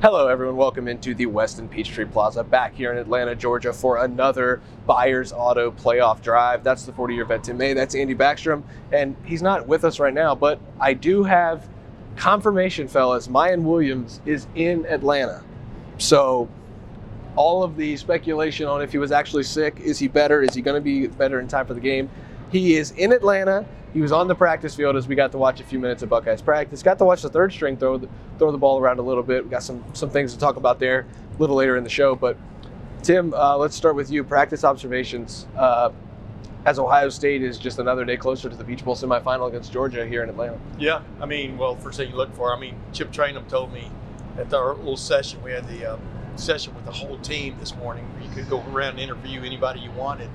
Hello, everyone. Welcome into the Westin Peachtree Plaza back here in Atlanta, Georgia for another Byers Auto playoff drive. That's the 40 year vet Tim May. That's Andy Backstrom. And he's not with us right now, but I do have confirmation, fellas. Miyan Williams is in Atlanta. So all of the speculation on if he was actually sick, is he better, is he going to be better in time for the game? He is in Atlanta. He was on the practice field as we got to watch a few minutes of Buckeyes practice. Got to watch the third string throw the, throw the ball around a little bit. We got some some things to talk about there a little later in the show. But Tim, uh, let's start with you. Practice observations. Uh, as Ohio State is just another day closer to the Peach Bowl semifinal against Georgia here in Atlanta. Yeah, I mean, well, first thing you look for, I mean, Chip Trayanum told me at our little session, we had the uh, session with the whole team this morning where you could go around and interview anybody you wanted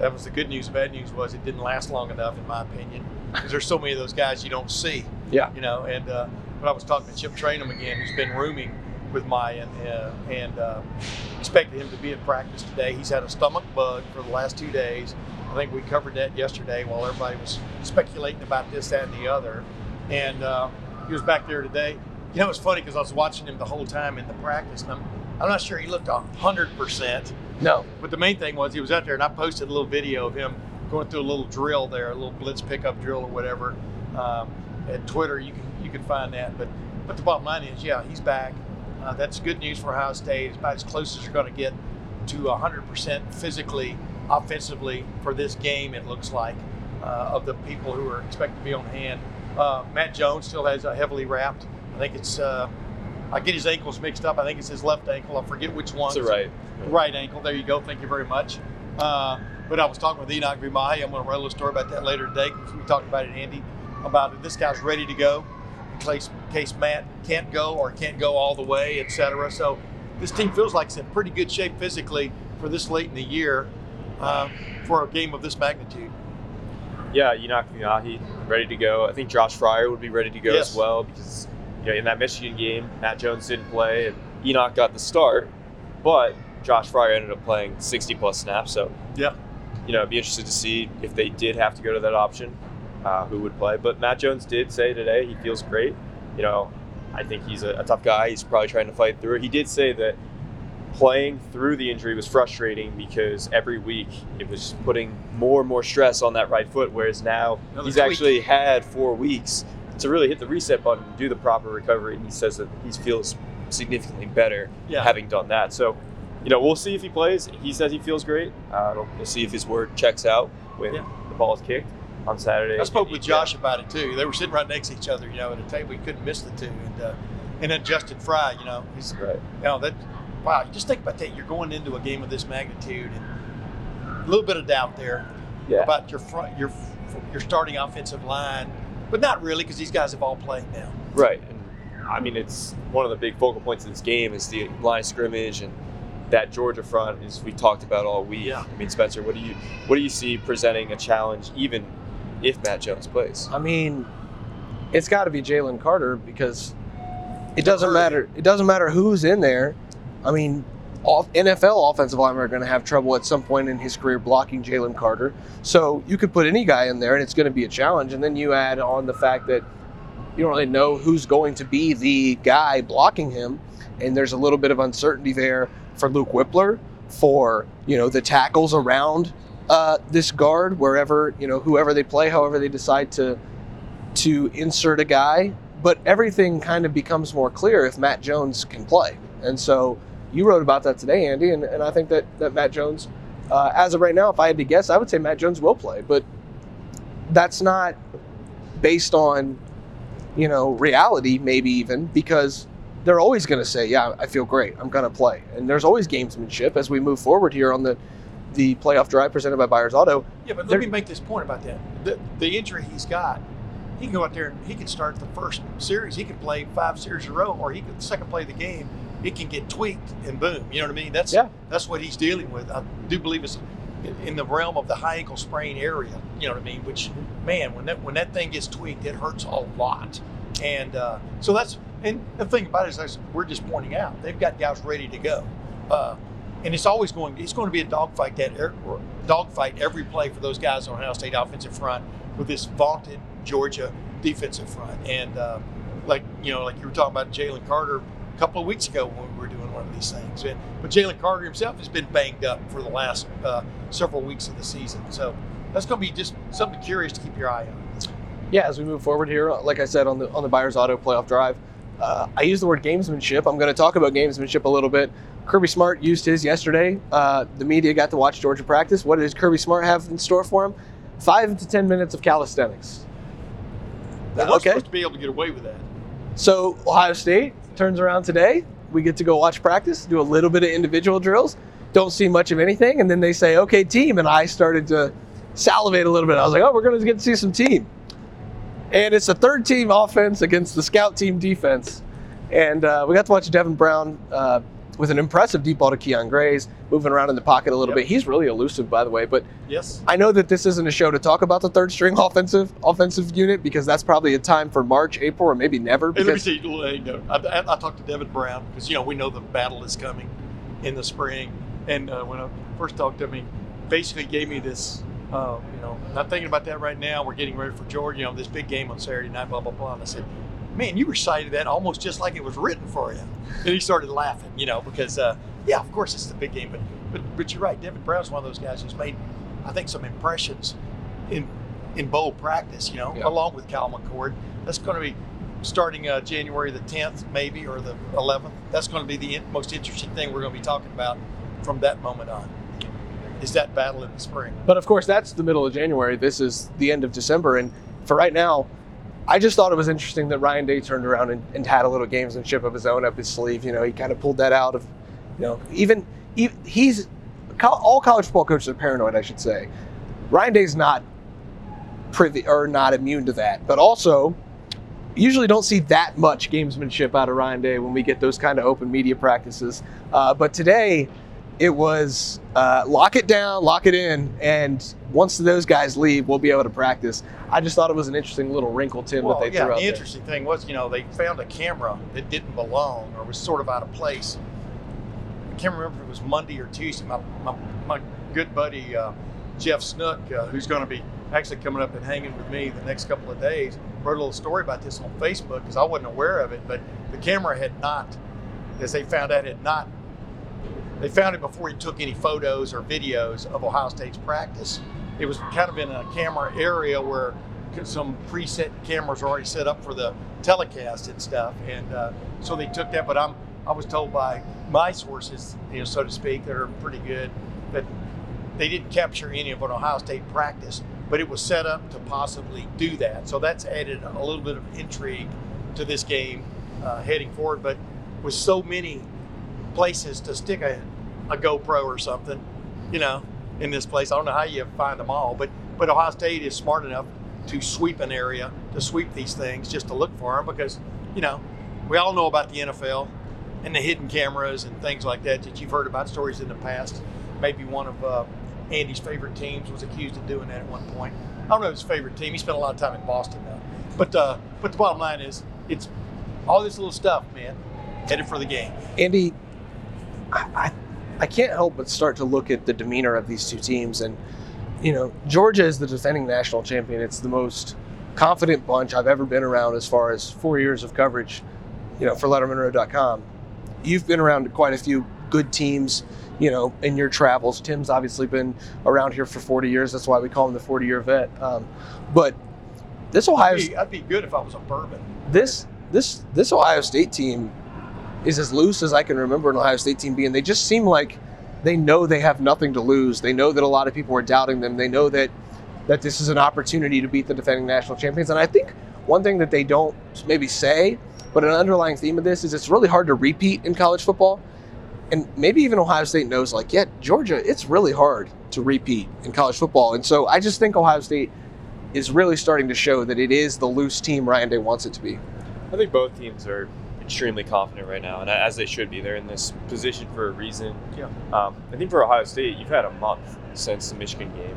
that was the good news. The bad news was it didn't last long enough, in my opinion, because there's so many of those guys you don't see. Yeah. You know, and uh, but I was talking to Chip Trayanum again, who's been rooming with Miyan, uh, and uh, expected him to be at practice today. He's had a stomach bug for the last two days. I think we covered that yesterday while everybody was speculating about this, that, and the other. And uh, he was back there today. You know, it's funny because I was watching him the whole time in the practice, and I'm, I'm not sure he looked 100%. No. But the main thing was he was out there, and I posted a little video of him going through a little drill there, a little blitz pickup drill or whatever. Um, at Twitter, you can you can find that. But but the bottom line is, yeah, he's back. Uh, that's good news for Ohio State. It's about as close as you're going to get to 100% physically, offensively for this game. It looks like uh, of the people who are expected to be on hand. Uh, Matt Jones still has a heavily wrapped. I think it's. I get his ankles mixed up. I think it's his left ankle. I forget which one. It's the right. Right ankle. There you go. Thank you very much. Uh, but I was talking with Enokk Vimahi. I'm going to write a little story about that later today. We talked about it, Andy, about it. This guy's ready to go in case, in case Matt can't go or can't go all the way, etc. So this team feels like it's in pretty good shape physically for this late in the year uh, for a game of this magnitude. Yeah, Enokk Vimahi ready to go. I think Josh Fryer would be ready to go Yes. as well because you know in that Michigan game, Matt Jones didn't play and Enokk got the start, but Josh Fryer ended up playing 60 plus snaps. So Yeah. you know, I'd be interested to see if they did have to go to that option, uh, who would play. But Matt Jones did say today he feels great. You know, I think he's a, a tough guy. He's probably trying to fight through it. He did say that playing through the injury was frustrating because every week it was putting more and more stress on that right foot. Whereas now Another he's tweak. actually had four weeks to really hit the reset button and do the proper recovery. And he says that he feels significantly better Yeah. having done that. So, you know, we'll see if he plays. He says he feels great. Uh, we'll- we'll see if his word checks out when Yeah. the ball is kicked on Saturday. I spoke with And, Josh about it too. They were sitting right next to each other, you know, at a table. We couldn't miss the two. And uh, and then Justin Frye, you know, he's Right. you know that wow. Just think about that. You're going into a game of this magnitude, and a little bit of doubt there Yeah. about your front, your your starting offensive line, but not really because these guys have all played now. Right. And I mean, it's one of the big focal points of this game is the line scrimmage and that Georgia front is we talked about all week. Yeah. I mean, Spencer, what do you what do you see presenting a challenge even if Matt Jones plays? I mean, it's got to be Jalen Carter because it doesn't matter. It doesn't matter who's in there. I mean, all NFL offensive linemen are going to have trouble at some point in his career blocking Jalen Carter. So you could put any guy in there, and it's going to be a challenge. And then you add on the fact that you don't really know who's going to be the guy blocking him, and there's a little bit of uncertainty there for Luke Wypler, for you know the tackles around uh, this guard, wherever you know whoever they play, however they decide to to insert a guy. But everything kind of becomes more clear if Matt Jones can play, and so you wrote about that today, Andy, and, and I think that that Matt Jones, uh, as of right now, if I had to guess, I would say Matt Jones will play, but that's not based on you know reality, maybe even because they're always going to say, "Yeah, I feel great. I'm going to play." And there's always gamesmanship as we move forward here on the the playoff drive presented by Byers Auto. Yeah, but let me make this point about that. The, the injury he's got, he can go out there and he can start the first series. He can play five series in a row, or he could second play the game. It can get tweaked and boom. You know what I mean? That's Yeah. that's what he's dealing with. I do believe it's in- the realm of the high ankle sprain area. You know what I mean? Which man, when that when that thing gets tweaked, it hurts a lot. And uh, so that's and the thing about it is, as we're just pointing out, they've got guys ready to go. Uh, and it's always going. It's going to be a dogfight that er, dogfight every play for those guys on Ohio State offensive front with this vaunted Georgia defensive front. And uh, like you know, like you were talking about Jalen Carter couple of weeks ago when we were doing one of these things. And, but Jalen Carter himself has been banged up for the last uh, several weeks of the season. So that's going to be just something curious to keep your eye on. yeah, as we move forward here, like I said on the on the Byers Auto playoff drive, uh, I use the word gamesmanship. I'm going to talk about gamesmanship a little bit. Kirby Smart used his yesterday. Uh, the media got to watch Georgia practice. What does Kirby Smart have in store for him? Five to ten minutes of calisthenics. They're okay. supposed to be able to get away with that. So Ohio State turns around today. We get to go watch practice, do a little bit of individual drills. Don't see much of anything, and then they say, "Okay, team." And I started to salivate a little bit. I was like, "Oh, we're going to get to see some team." And it's a third team offense against the scout team defense, and uh, we got to watch Devin Brown uh, with an impressive deep ball to Kyion Grayes, moving around in the pocket a little Yep. bit. He's really elusive, by the way, but Yes. I know that this isn't a show to talk about the third string offensive offensive unit because that's probably a time for March, April, or maybe never. Hey, let me see. hey, no, I, I, talked to Devin Brown because you know we know the battle is coming in the spring, and uh, when I first talked to him, he basically gave me this. Uh, you know, not thinking about that right now. We're getting ready for Georgia. You know, this big game on Saturday night. Blah blah blah. And I said, "Man, you recited that almost just like it was written for you." And he started laughing. You know, because uh, yeah, of course it's the big game, but but but you're right. Devin Brown's one of those guys who's made, I think, some impressions in in bowl practice. You know, Yeah. along with Kyle McCord. That's going to be starting uh, January the 10th, maybe, or the 11th. That's going to be the in- most interesting thing we're going to be talking about from that moment on. Is that battle in the spring? But of course, that's the middle of January. This is the end of December. And for right now, I just thought it was interesting that Ryan Day turned around and, and had a little gamesmanship of his own up his sleeve. You know, he kind of pulled that out of, you know, even, e he's, all college football coaches are paranoid, I should say. Ryan Day's not privy or not immune to that. But also, usually don't see that much gamesmanship out of Ryan Day when we get those kind of open media practices. Uh, but today, it was uh, lock it down, lock it in, and once those guys leave, we'll be able to practice. I just thought it was an interesting little wrinkle, Tim, Well, that they yeah, threw out the there. interesting thing was, you know, they found a camera that didn't belong or was sort of out of place. I can't remember if it was Monday or Tuesday. My, my, my good buddy uh, Jeff Snook, uh, who's going to be actually coming up and hanging with me the next couple of days, wrote a little story about this on Facebook because I wasn't aware of it. But the camera had not, as they found out, had not. They found it before he took any photos or videos of Ohio State's practice. It was kind of in a camera area where some preset cameras are already set up for the telecast and stuff, and uh, so they took that. But I'm I was told by my sources, you know, so to speak, that are pretty good, that they didn't capture any of an Ohio State practice, but it was set up to possibly do that. So that's added a little bit of intrigue to this game uh, heading forward. But with so many places to stick a, a GoPro or something, you know, in this place, I don't know how you find them all, but but Ohio State is smart enough to sweep an area, to sweep these things, just to look for them because, you know, we all know about the NFL and the hidden cameras and things like that that you've heard about stories in the past. Maybe one of uh, Andy's favorite teams was accused of doing that at one point. I don't know his favorite team. He spent a lot of time in Boston though. But uh, but the bottom line is, it's all this little stuff, man, headed for the game. Andy, I, I, can't help but start to look at the demeanor of these two teams. And, you know, Georgia is the defending national champion. It's the most confident bunch I've ever been around as far as four years of coverage, you know, for LettermenRow.com. You've been around quite a few good teams, you know, in your travels. Tim's obviously been around here for 40 years. That's why we call him the 40 year vet. Um, but this Ohio I'd be, I'd be good if I was a bourbon. this this this Ohio State team is as loose as I can remember an Ohio State team being. They just seem like they know they have nothing to lose. They know that a lot of people are doubting them. They know that that this is an opportunity to beat the defending national champions. And I think one thing that they don't maybe say, but an underlying theme of this is it's really hard to repeat in college football. And maybe even Ohio State knows, like, yeah, Georgia, it's really hard to repeat in college football. And so I just think Ohio State is really starting to show that it is the loose team Ryan Day wants it to be. I think both teams are extremely confident right now, and as they should be. They're in this position for a reason. Yeah. Um, I think for Ohio State, you've had a month since the Michigan game,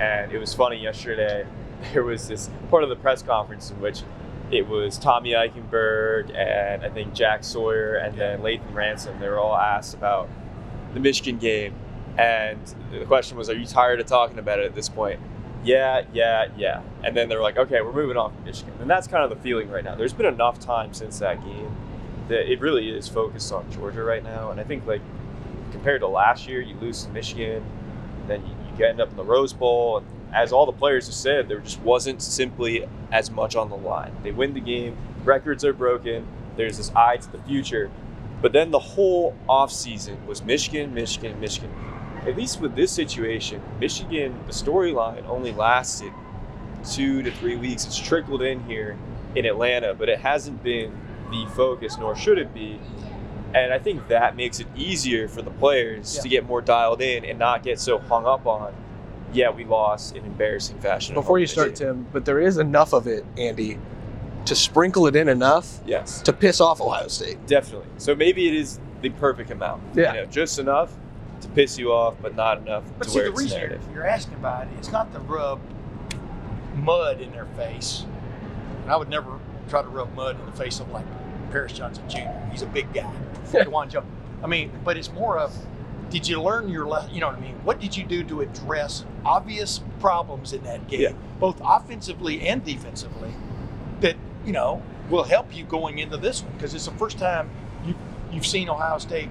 and it was funny yesterday. There was this part of the press conference in which it was Tommy Eichenberg and I think Jack Sawyer and then Lathan Ransom. They were all asked about the Michigan game, and the question was, "Are you tired of talking about it at this point?" Yeah, yeah, yeah. And then they're like, "Okay, we're moving on from Michigan," and that's kind of the feeling right now. There's been enough time since that game that it really is focused on Georgia right now, and I think like compared to last year, you lose to Michigan, then you, you end up in the Rose Bowl, and as all the players have said, there just wasn't simply as much on the line. They win the game, records are broken, there's this eye to the future. But then the whole offseason was Michigan, Michigan, Michigan. At least with this situation, Michigan, the storyline only lasted two to three weeks. It's trickled in here in Atlanta, but it hasn't been the focus, nor should it be. And I think that makes it easier for the players Yeah. to get more dialed in and not get so hung up on, yeah, we lost in embarrassing fashion. Before you start, Tim, but there is enough of it, Andy, to sprinkle it in enough Yes, to piss off Ohio State. definitely. So maybe it is the perfect amount. Yeah. You know, just enough to piss you off, but not enough But to see, where the it's reason you're, narrative. you're asking about it, it's not to rub mud in their face. And I would never try to rub mud in the face of like Paris Johnson Jr. He's a big guy. Dawand Jones. I mean, but it's more of, did you learn your lesson? You know what I mean? What did you do to address obvious problems in that game, Yeah. both offensively and defensively, that you know will help you going into this one? Because it's the first time you you've seen Ohio State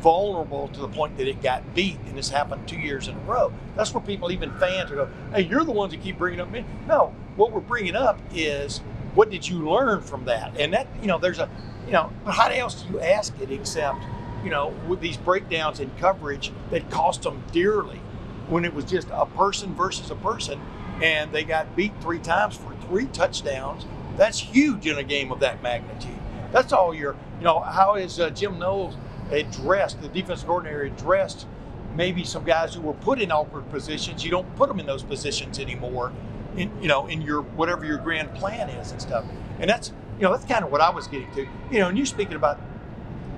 vulnerable to the point that it got beat, and this happened two years in a row. That's where people, even fans, are go, "Hey, you're the ones that keep bringing up me." No, what we're bringing up is what did you learn from that? And that, you know, there's a, you know, but how else do you ask it except, you know, with these breakdowns in coverage that cost them dearly, when it was just a person versus a person, and they got beat three times for three touchdowns. That's huge in a game of that magnitude. That's all you're, you know, how is uh, Jim Knowles addressed, the defensive coordinator addressed maybe some guys who were put in awkward positions. You don't put them in those positions anymore, in you know, in your whatever your grand plan is and stuff. And that's you know that's kind of what I was getting to. You know, and you're speaking about.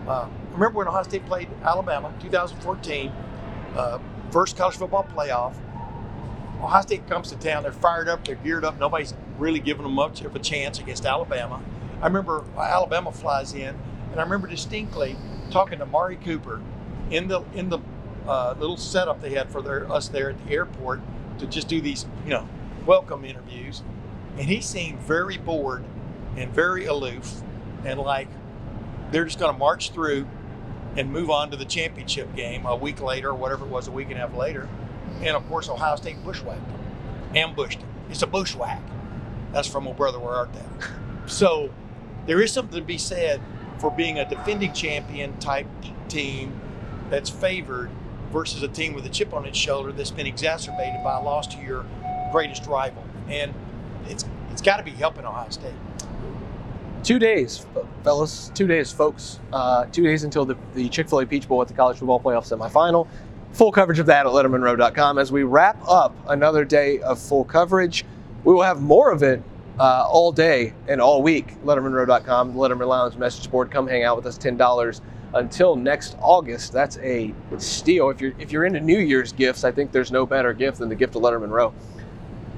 Uh, remember when Ohio State played Alabama, 2014, uh, first college football playoff. Ohio State comes to town. They're fired up. They're geared up. Nobody's really giving them much of a chance against Alabama. I remember Alabama flies in, and I remember distinctly talking to Mari Cooper in the in the uh, little setup they had for their, us there at the airport to just do these, you know, welcome interviews, and he seemed very bored and very aloof, and like they're just going to march through and move on to the championship game a week later, or whatever it was, a week and a half later, and of course Ohio State bushwhacked ambushed them. It's a bushwhack. That's from Oh Brother Where Art Thou. So there is something to be said for being a defending champion type team that's favored versus a team with a chip on its shoulder that's been exacerbated by a loss to your greatest rival. And it's it's got to be helping Ohio State. Two days, fellas. Two days, folks. Uh, two days until the, the Chick fil A Peach Bowl at the College Football Playoff semifinal. Full coverage of that at LettermenRow.com. As we wrap up another day of full coverage, we will have more of it uh, all day and all week. LettermenRow.com, Letterman Lounge message board. Come hang out with us. $10 until next August. That's a steal. If you're if you're into New Year's gifts, I think there's no better gift than the gift of Lettermen Row.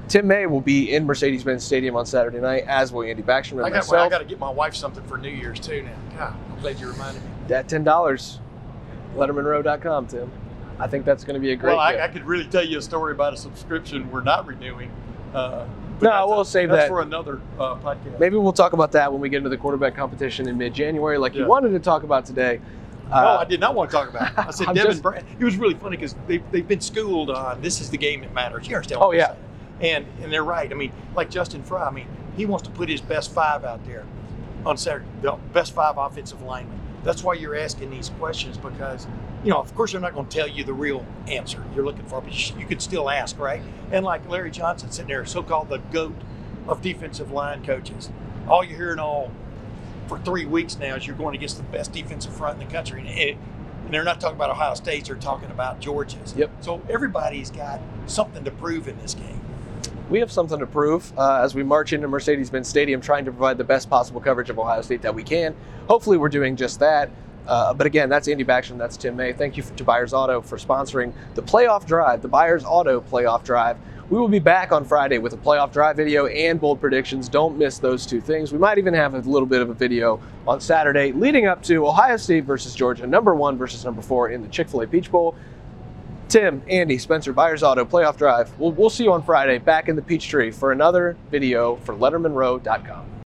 Tim May will be in Mercedes-Benz Stadium on Saturday night, as will Andy Backstrom and I got well, I got to get my wife something for New Year's too now. God, I'm glad you reminded me. That ten dollars, LettermenRow.com, Tim. I think that's going to be a great. well, I. I could really tell you a story about a subscription we're not renewing. Uh, but No, we'll a- save that's that. for another uh, podcast. Maybe we'll talk about that when we get into the quarterback competition in mid-January, like you wanted to talk about today. No, Uh, I did not want to talk about it. I said Devin just- Brand. It was really funny because they, they've been schooled on this is the game that matters. You understand Oh, yeah. And, and they're right. I mean, like Justin Frye, I mean, he wants to put his best five out there on Saturday, the best five offensive linemen. That's why you're asking these questions because, you know, of course, they're not going to tell you the real answer you're looking for, but you, could still ask, right? And like Larry Johnson sitting there, so called the GOAT of defensive line coaches. All you're hearing all for three weeks now is you're going against the best defensive front in the country. And, it, and they're not talking about Ohio State's, they're talking about Georgia's. Yep. So everybody's got something to prove in this game. We have something to prove uh, as we march into Mercedes-Benz Stadium, trying to provide the best possible coverage of Ohio State that we can. Hopefully, we're doing just that. Uh, but again, that's Andy Backstrom. That's Tim May. Thank you for, to Byers Auto for sponsoring the playoff drive, the Byers Auto playoff drive. We will be back on Friday with a playoff drive video and bold predictions. Don't miss those two things. We might even have a little bit of a video on Saturday leading up to Ohio State versus Georgia, number one versus number four in the Chick fil A Peach Bowl. Tim, Andy, Spencer, Byers Auto, Playoff Drive. We'll, we'll see you on Friday back in the Peachtree for another video for LettermenRow.com.